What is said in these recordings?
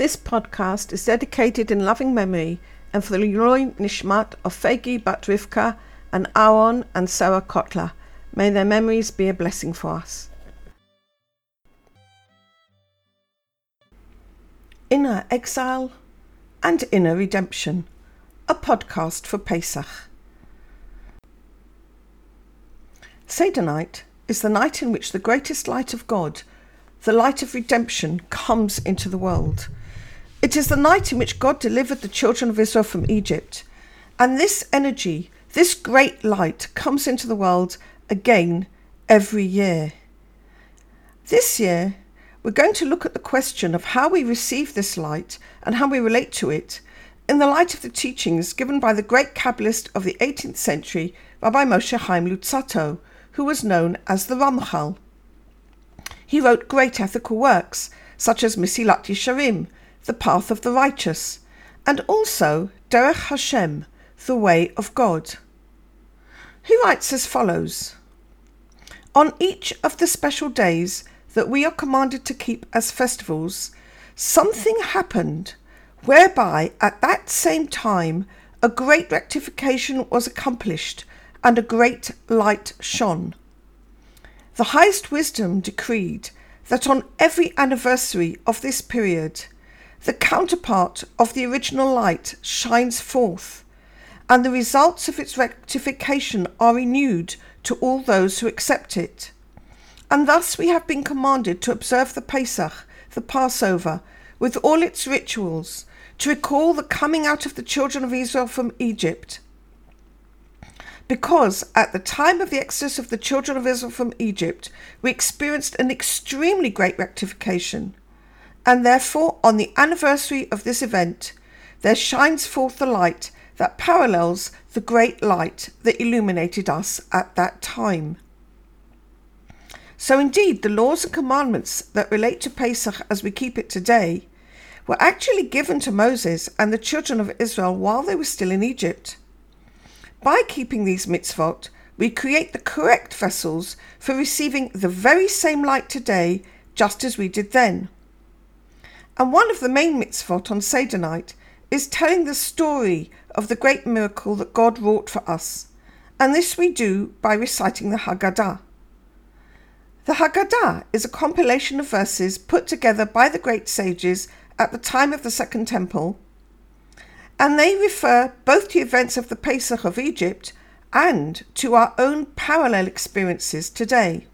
This podcast is dedicated in loving memory and for the Leilui Nishmat of Fegi Bat Rivka and Aaron and Sarah Kotler. May their memories be a blessing for us. Inner Exile and Inner Redemption, a podcast for Pesach. Seder night is the night in which the greatest light of God, the light of redemption, comes into the world. It is the night in which God delivered the children of Israel from Egypt, and this energy, this great light, comes into the world again every year. This year, we're going to look at the question of how we receive this light and how we relate to it in the light of the teachings given by the great Kabbalist of the 18th century, Rabbi Moshe Chaim Luzzatto, who was known as the Ramchal. He wrote great ethical works, such as Mesilat Yesharim, The Path of the Righteous, and also Derech Hashem, The Way of God. He writes as follows On each of the special days that we are commanded to keep as festivals, something happened whereby at that same time a great rectification was accomplished and a great light shone. The highest wisdom decreed that on every anniversary of this period, the counterpart of the original light shines forth, and the results of its rectification are renewed to all those who accept it. And thus we have been commanded to observe the Pesach, the Passover, with all its rituals, to recall the coming out of the children of Israel from Egypt because at the time of the exodus of the children of Israel from Egypt, we experienced an extremely great rectification. And therefore, on the anniversary of this event, there shines forth the light that parallels the great light that illuminated us at that time. So, indeed, the laws and commandments that relate to Pesach as we keep it today were actually given to Moses and the children of Israel while they were still in Egypt. By keeping these mitzvot, we create the correct vessels for receiving the very same light today, just as we did then. And one of the main mitzvot on Seder night is telling the story of the great miracle that God wrought for us, and this we do by reciting the Haggadah. The Haggadah is a compilation of verses put together by the great sages at the time of the Second Temple and they refer both to events of the Pesach of Egypt and to our own parallel experiences today.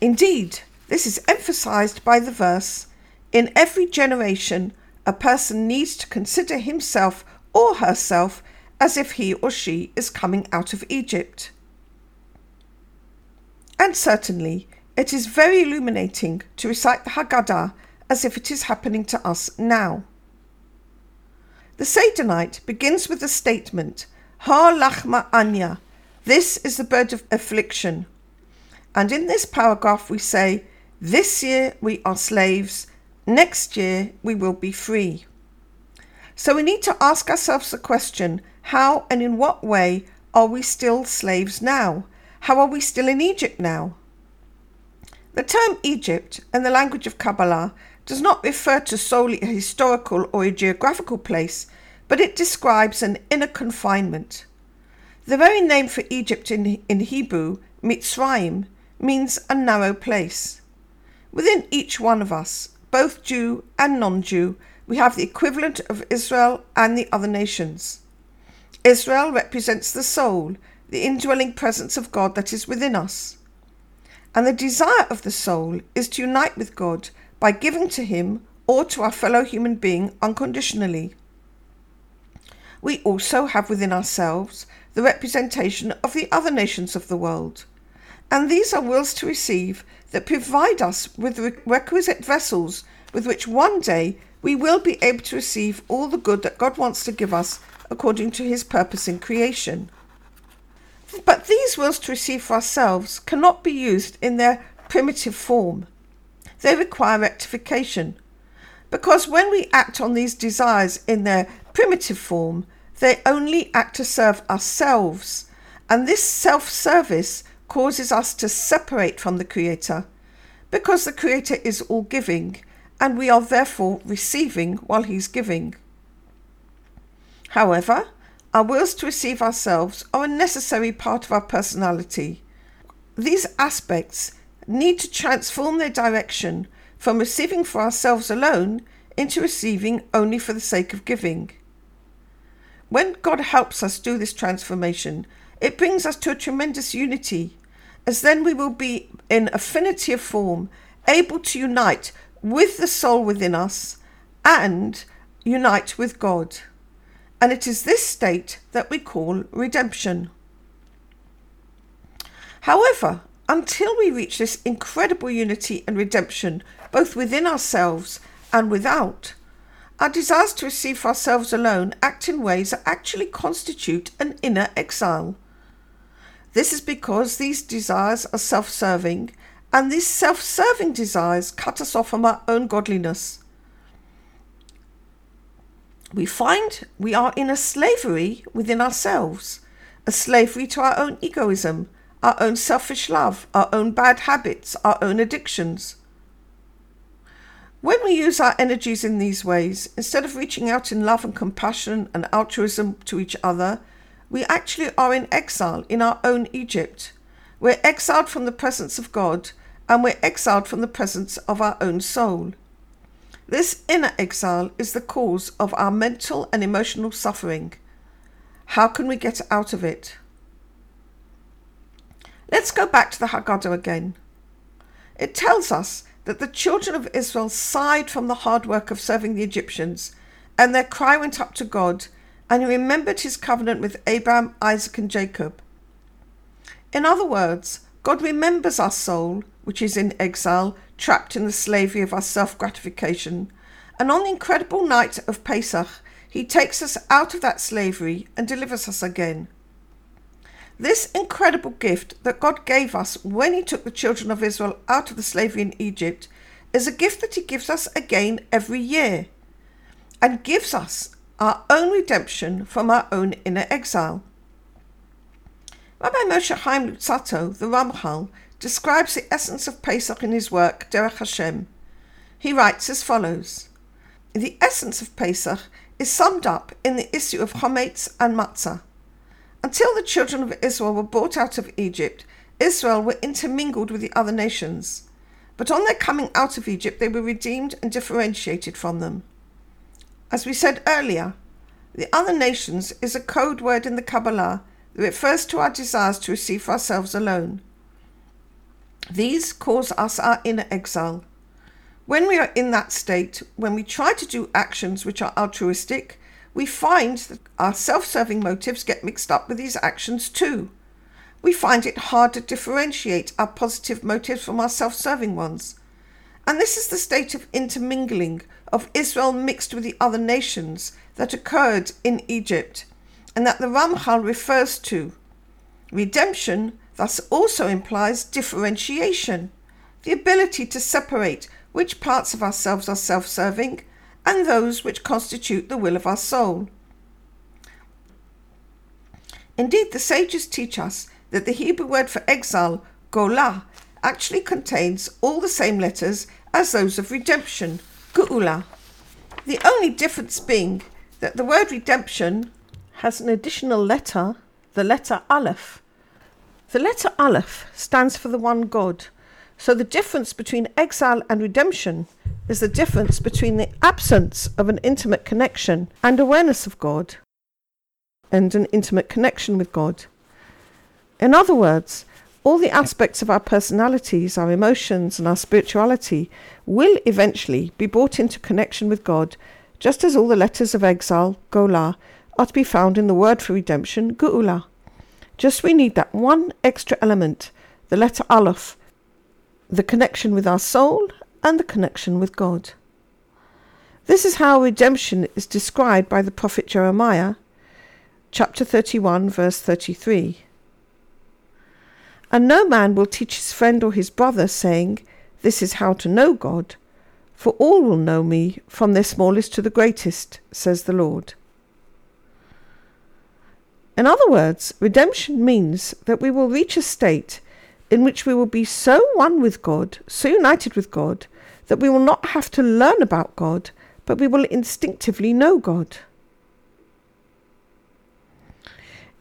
Indeed, this is emphasized by the verse In every generation, a person needs to consider himself or herself as if he or she is coming out of Egypt. And certainly, it is very illuminating to recite the Haggadah as if it is happening to us now. The night begins with the statement, Ha lachma anya, this is the bird of affliction. And in this paragraph we say, This year we are slaves, next year we will be free. So we need to ask ourselves the question how and in what way are we still slaves now? How are we still in Egypt now? The term Egypt and the language of Kabbalah does not refer to solely a historical or a geographical place, but it describes an inner confinement. The very name for Egypt in, in Hebrew, Mitzrayim, means a narrow place. Within each one of us, both Jew and non Jew, we have the equivalent of Israel and the other nations. Israel represents the soul, the indwelling presence of God that is within us. And the desire of the soul is to unite with God by giving to Him or to our fellow human being unconditionally. We also have within ourselves the representation of the other nations of the world, and these are wills to receive that provide us with the requisite vessels with which one day we will be able to receive all the good that God wants to give us according to His purpose in creation. But these wills to receive for ourselves cannot be used in their primitive form they require rectification. Because when we act on these desires in their primitive form, they only act to serve ourselves, and this self service causes us to separate from the Creator. Because the Creator is all giving, and we are therefore receiving while He's giving. However, our wills to receive ourselves are a necessary part of our personality. These aspects need to transform their direction from receiving for ourselves alone into receiving only for the sake of giving. When God helps us do this transformation, it brings us to a tremendous unity, as then we will be in affinity of form, able to unite with the soul within us and unite with God. And it is this state that we call redemption. However, until we reach this incredible unity and redemption, both within ourselves and without, our desires to receive for ourselves alone act in ways that actually constitute an inner exile. This is because these desires are self serving, and these self serving desires cut us off from our own godliness. We find we are in a slavery within ourselves, a slavery to our own egoism, our own selfish love, our own bad habits, our own addictions. When we use our energies in these ways, instead of reaching out in love and compassion and altruism to each other, we actually are in exile in our own Egypt. We're exiled from the presence of God and we're exiled from the presence of our own soul. This inner exile is the cause of our mental and emotional suffering. How can we get out of it? Let's go back to the Haggadah again. It tells us that the children of Israel sighed from the hard work of serving the Egyptians, and their cry went up to God, and he remembered his covenant with Abraham, Isaac, and Jacob. In other words, God remembers our soul, which is in exile, trapped in the slavery of our self gratification, and on the incredible night of Pesach, he takes us out of that slavery and delivers us again. This incredible gift that God gave us when He took the children of Israel out of the slavery in Egypt is a gift that He gives us again every year and gives us our own redemption from our own inner exile. Rabbi Moshe Chaim Luzzatto, the Ramchal, describes the essence of Pesach in his work Derech Hashem. He writes as follows The essence of Pesach is summed up in the issue of Chometz and Matzah. Until the children of Israel were brought out of Egypt, Israel were intermingled with the other nations. But on their coming out of Egypt, they were redeemed and differentiated from them. As we said earlier, the other nations is a code word in the Kabbalah that refers to our desires to receive for ourselves alone. These cause us our inner exile. When we are in that state, when we try to do actions which are altruistic, we find that our self serving motives get mixed up with these actions too. We find it hard to differentiate our positive motives from our self serving ones. And this is the state of intermingling of Israel mixed with the other nations that occurred in Egypt, and that the Ramchal refers to. Redemption thus also implies differentiation, the ability to separate which parts of ourselves are self serving and those which constitute the will of our soul. Indeed, the sages teach us that the Hebrew word for exile, golah, actually contains all the same letters as those of redemption, geula. The only difference being that the word redemption has an additional letter, the letter aleph. The letter aleph stands for the one God. So the difference between exile and redemption is the difference between the absence of an intimate connection and awareness of God and an intimate connection with God. In other words, all the aspects of our personalities, our emotions, and our spirituality will eventually be brought into connection with God, just as all the letters of exile, golah, are to be found in the word for redemption, geula. Just we need that one extra element, the letter aleph, the connection with our soul and the connection with God. This is how redemption is described by the prophet Jeremiah, chapter 31, verse 33. And no man will teach his friend or his brother, saying, This is how to know God, for all will know me, from their smallest to the greatest, says the Lord. In other words, redemption means that we will reach a state in which we will be so one with God, so united with God, that we will not have to learn about God, but we will instinctively know God.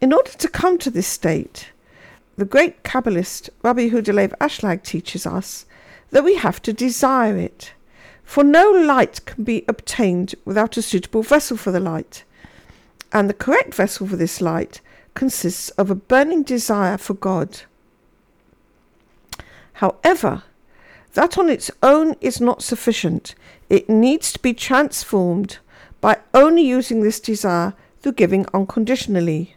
In order to come to this state, the great Kabbalist Rabbi Yehuda Leib Ashlag teaches us that we have to desire it, for no light can be obtained without a suitable vessel for the light, and the correct vessel for this light consists of a burning desire for God. However, that on its own is not sufficient. It needs to be transformed by only using this desire through giving unconditionally.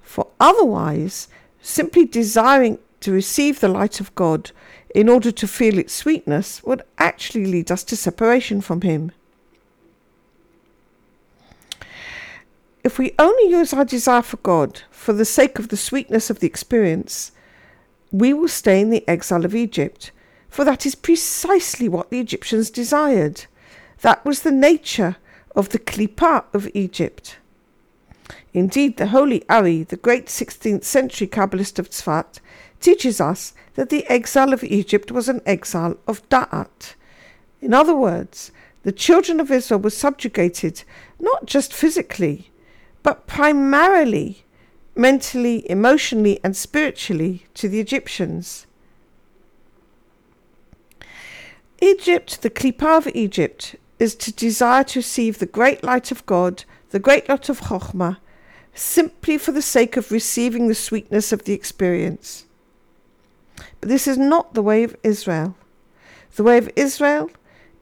For otherwise, simply desiring to receive the light of God in order to feel its sweetness would actually lead us to separation from Him. If we only use our desire for God for the sake of the sweetness of the experience, we will stay in the exile of Egypt, for that is precisely what the Egyptians desired. That was the nature of the Klippa of Egypt. Indeed, the holy Ari, the great 16th century Kabbalist of Tzfat, teaches us that the exile of Egypt was an exile of Da'at. In other words, the children of Israel were subjugated not just physically, but primarily mentally, emotionally, and spiritually to the Egyptians. Egypt, the Klippa of Egypt, is to desire to receive the great light of God, the great light of Chokhmah, simply for the sake of receiving the sweetness of the experience. But this is not the way of Israel. The way of Israel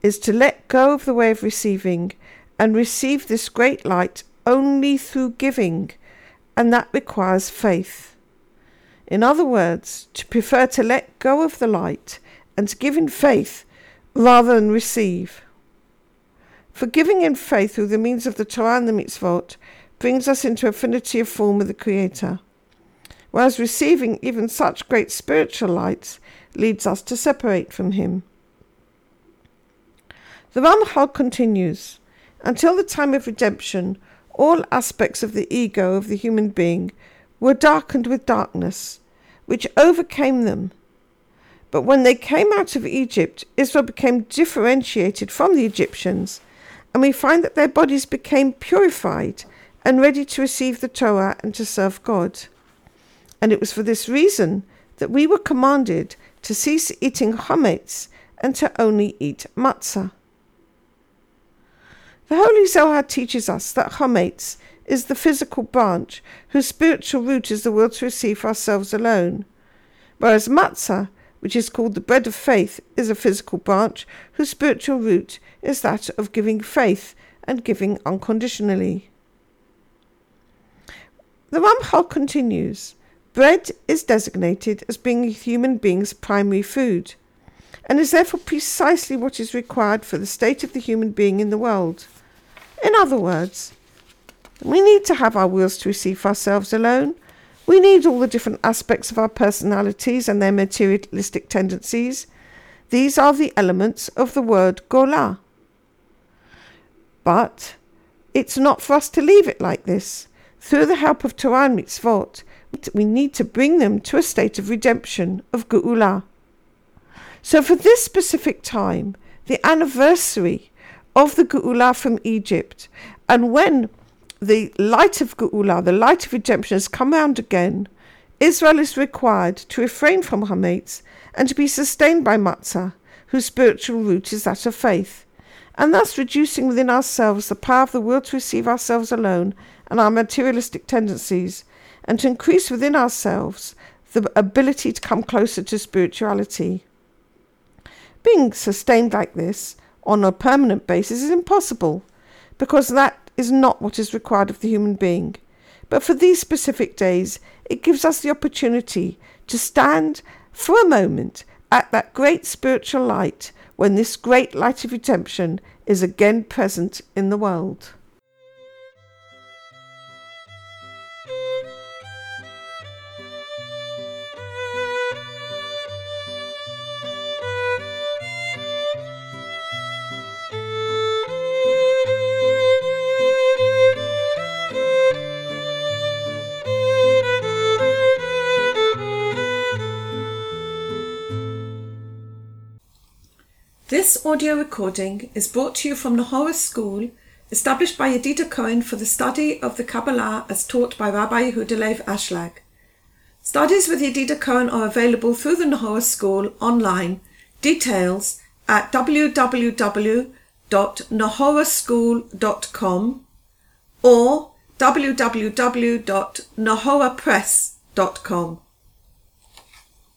is to let go of the way of receiving and receive this great light only through giving, and that requires faith. In other words, to prefer to let go of the light and to give in faith rather than receive. For giving in faith through the means of the Torah and the mitzvot brings us into affinity of form with the Creator, whereas receiving even such great spiritual lights leads us to separate from Him. The Ramchal continues Until the time of redemption, all aspects of the ego of the human being were darkened with darkness, which overcame them. But when they came out of Egypt, Israel became differentiated from the Egyptians, and we find that their bodies became purified and ready to receive the Torah and to serve God. And it was for this reason that we were commanded to cease eating chametz and to only eat matzah. The Holy Zohar teaches us that Chametz is the physical branch whose spiritual root is the will to receive for ourselves alone, whereas Matzah, which is called the bread of faith, is a physical branch whose spiritual root is that of giving faith and giving unconditionally. The Ramchal continues Bread is designated as being a human being's primary food, and is therefore precisely what is required for the state of the human being in the world. In other words, we need to have our wills to receive ourselves alone. We need all the different aspects of our personalities and their materialistic tendencies. These are the elements of the word gola. But it's not for us to leave it like this. Through the help of Torah and mitzvot, we need to bring them to a state of redemption, of geula. So for this specific time, the anniversary of the Geula from Egypt. And when the light of Geula, the light of redemption, has come round again, Israel is required to refrain from Hametz and to be sustained by Matzah, whose spiritual root is that of faith, and thus reducing within ourselves the power of the will to receive ourselves alone and our materialistic tendencies, and to increase within ourselves the ability to come closer to spirituality. Being sustained like this, on a permanent basis is impossible because that is not what is required of the human being. But for these specific days, it gives us the opportunity to stand for a moment at that great spiritual light when this great light of redemption is again present in the world. This audio recording is brought to you from the Nahora School, established by Yedida Cohen for the study of the Kabbalah as taught by Rabbi Yehuda Ashlag. Studies with Yedida Cohen are available through the Nahora School online. Details at www.nahoraschool.com or www.nahorapress.com.